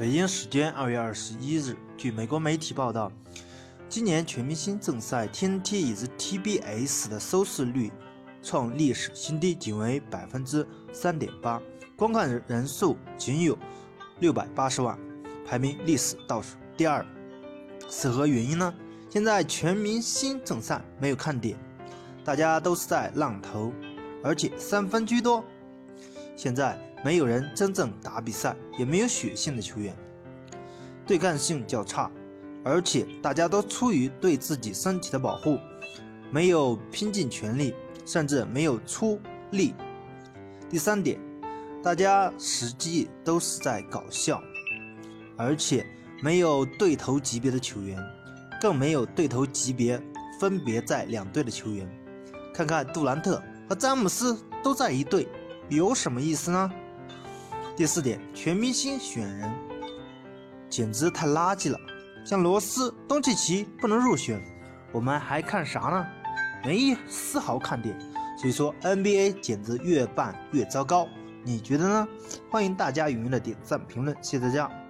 北京时间二月二十一日，据美国媒体报道，今年全明星正赛 TNT 以及 TBS 的收视率创历史新低，仅为百分之三点八，观看人数仅有六百八十万，排名历史倒数第二。是何原因呢？现在全明星正赛没有看点，大家都是在浪投，而且三分居多。现在没有人真正打比赛，也没有血性的球员，对抗性较差，而且大家都出于对自己身体的保护，没有拼尽全力，甚至没有出力。第三点，大家实际都是在搞笑，而且没有对头级别的球员。更没有对头级别分别在两队的球员，看看杜兰特和詹姆斯都在一队，有什么意思呢？第四点，全明星选人简直太垃圾了，像罗斯、东契奇不能入选，我们还看啥呢？没丝毫看点，所以说 NBA 简直越办越糟糕，你觉得呢？欢迎大家踊跃的点赞评论，谢谢大家。